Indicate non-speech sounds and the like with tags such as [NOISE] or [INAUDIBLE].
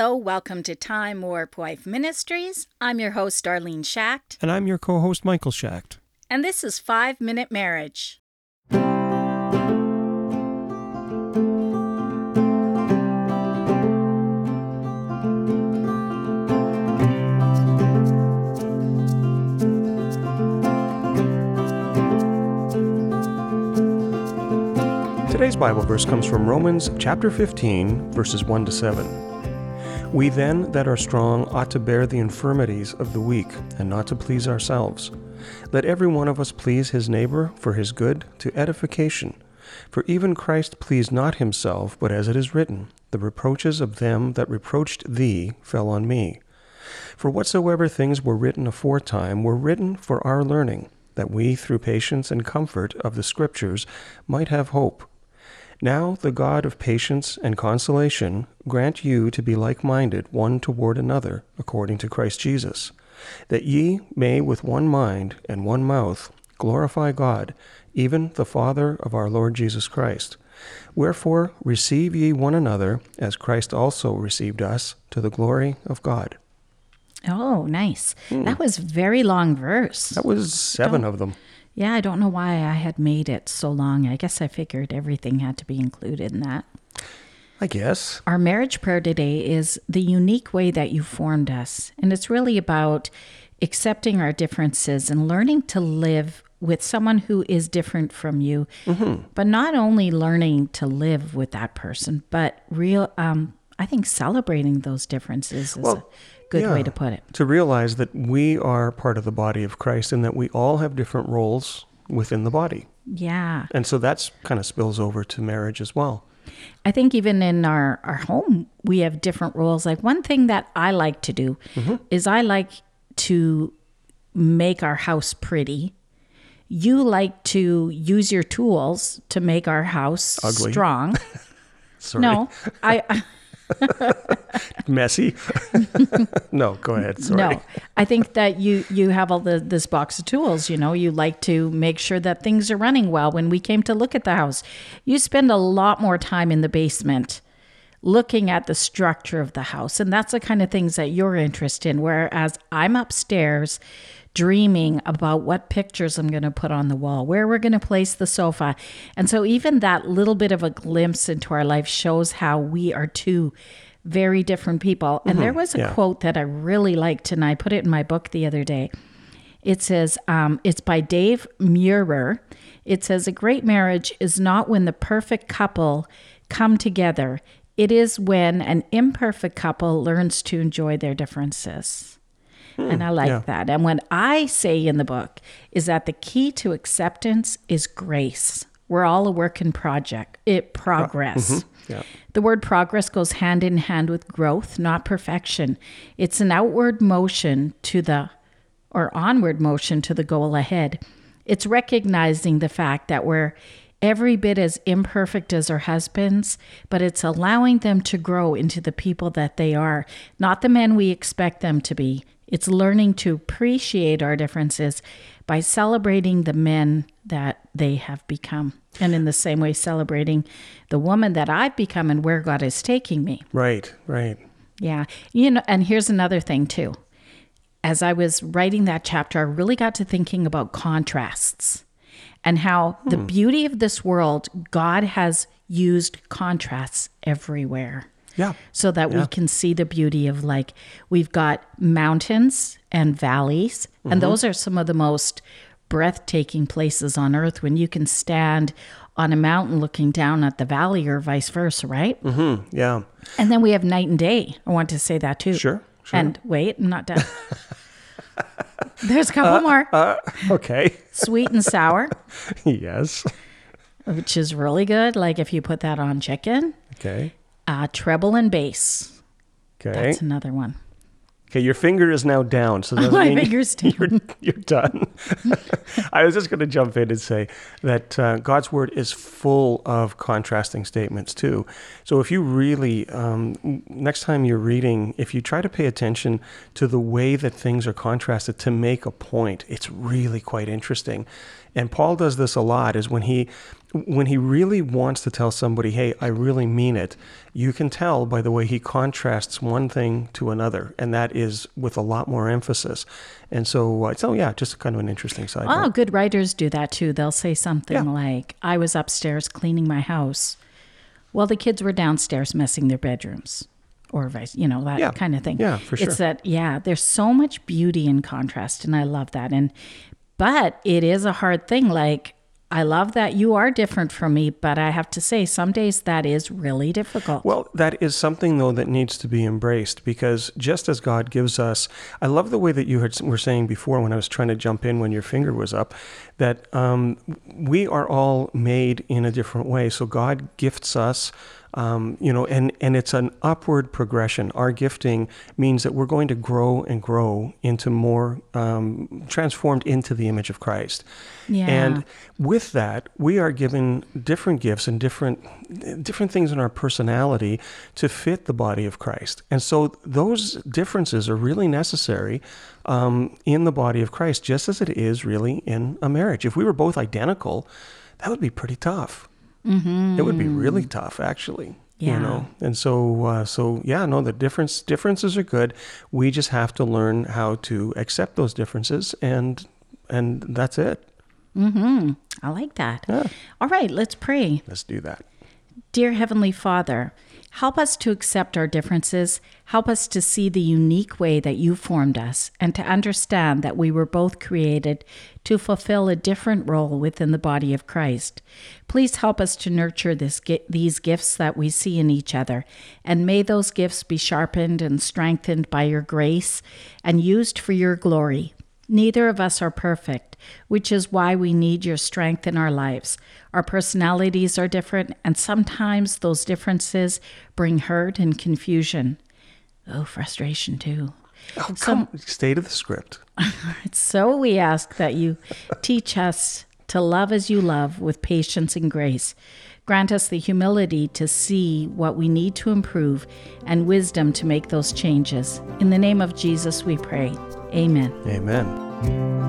Hello, welcome to Time Warp Wife Ministries. I'm your host, Darlene Schacht, And I'm your co host, Michael Schacht. and this is Five Minute Marriage. Today's Bible verse comes from Romans chapter 15, verses 1 to 7. We then that are strong ought to bear the infirmities of the weak, and not to please ourselves. Let every one of us please his neighbor for his good, to edification. For even Christ pleased not himself, but as it is written, The reproaches of them that reproached thee fell on me. For whatsoever things were written aforetime were written for our learning, that we, through patience and comfort of the Scriptures, might have hope. Now the God of patience and consolation grant you to be like minded one toward another, according to Christ Jesus, that ye may with one mind and one mouth glorify God, even the Father of our Lord Jesus Christ. Wherefore receive ye one another, as Christ also received us, to the glory of God. Oh, nice. Hmm. That was very long verse. That was 7 of them. Yeah, I don't know why I had made it so long. I guess I figured everything had to be included in that. I guess. Our marriage prayer today is the unique way that you formed us. And it's really about accepting our differences and learning to live with someone who is different from you. But not only learning to live with that person, but real um I think celebrating those differences is Well, good way to put it. To realize that we are part of the body of Christ and that we all have different roles within the body. Yeah. And so that's kind of spills over to marriage as well. I think even in our, our home, we have different roles. Like one thing that I like to do mm-hmm. is I like to make our house pretty. You like to use your tools to make our house Ugly. strong. [LAUGHS] Sorry. No, I [LAUGHS] [LAUGHS] Messy. [LAUGHS] no, go ahead. Sorry. no. I think that you you have all the this box of tools. You know, you like to make sure that things are running well. When we came to look at the house, you spend a lot more time in the basement looking at the structure of the house, and that's the kind of things that you're interested in. Whereas I'm upstairs dreaming about what pictures I'm going to put on the wall, where we're going to place the sofa. And so even that little bit of a glimpse into our life shows how we are two very different people. And there was a yeah. quote that I really liked, and I put it in my book the other day. It says, um, it's by Dave Meurer. It says, A great marriage is not when the perfect couple come together, it is when an imperfect couple learns to enjoy their differences. Hmm, and I like yeah. that. And what I say in the book is that the key to acceptance is grace. We're all a work in project, eh, it progress. Mm-hmm, yeah. The word progress goes hand in hand with growth, not perfection. It's an outward motion to the or onward motion to the goal ahead. It's recognizing the fact that we're every bit as imperfect as our husbands, but it's allowing them to grow into the people that they are, not the men we expect them to be. It's learning to appreciate our differences by celebrating the men that they have become. And in the same way, celebrating the woman that I've become and where God is taking me. Right, right. Yeah. You know, and here's another thing too. As I was writing that chapter, I really got to thinking about contrasts and how the hmm. beauty of this world, God has used contrasts everywhere Yeah. so that we can see the beauty of like we've got mountains and valleys and mm-hmm. those are some of the most breathtaking places on earth when you can stand on a mountain looking down at the valley or vice versa right Hmm, yeah. and then we have night and day i want to say that too Sure, sure. and wait i'm not done [LAUGHS] there's a couple uh, more uh, Okay. [LAUGHS] sweet and sour yes. which is really good like if you put that on chicken Okay. Uh, treble and bass Okay. that's another one Okay, your finger is now down, so [LAUGHS] doesn't My finger's [LAUGHS] you're, you're done. [LAUGHS] I was just going to jump in and say that uh, God's word is full of contrasting statements too. So if you really, um, next time you're reading, if you try to pay attention to the way that things are contrasted to make a point, it's really quite interesting. And Paul does this a lot. Is when he when he really wants to tell somebody, hey, I really mean it, you can tell by the way he contrasts one thing to another, and that is with a lot more emphasis. And so, uh, so yeah, just kind of an interesting side. Oh, note. good writers do that too. They'll say something Yeah. like, I was upstairs cleaning my house. while the kids were downstairs messing their bedrooms. Or vice, you know, that Yeah. kind of thing. Yeah, for sure. It's that, yeah, there's so much beauty in contrast, and I love that. And, but it is a hard thing. Like, I love that you are different from me, but I have to say, some days that is really difficult. Well, that is something though that needs to be embraced because just as God gives us, I love the way that you had, were saying before when I was trying to jump in when your finger was up, that um, we are all made in a different way. So God gifts us. Um, you know, and, and it's an upward progression. Our gifting means that we're going to grow and grow into more um, transformed into the image of Christ. Yeah. And with that, we are given different gifts and different different things in our personality to fit the body of Christ. And so those differences are really necessary um, in the body of Christ, just as it is really in a marriage. If we were both identical, that would be pretty tough. Mm-hmm. It would be really tough, actually. Yeah. You know, and so uh, so yeah, no, the difference differences are good. We just have to learn how to accept those differences, and and that's it. Mm-hmm. I like that. Yeah. All right, let's pray. Let's do that. Dear Heavenly Father, help us to accept our differences. Help us to see the unique way that you formed us and to understand that we were both created to fulfill a different role within the body of Christ. Please help us to nurture this, these gifts that we see in each other, and may those gifts be sharpened and strengthened by your grace and used for your glory. Neither of us are perfect, which is why we need your strength in our lives. Our personalities are different, and sometimes those differences bring hurt and confusion. Oh, frustration too. Oh, come, stay to the script. [LAUGHS] So we ask that you teach us to love as you love with patience and grace. Grant us the humility to see what we need to improve and wisdom to make those changes. In the name of Jesus we pray. Amen. Amen. Bye.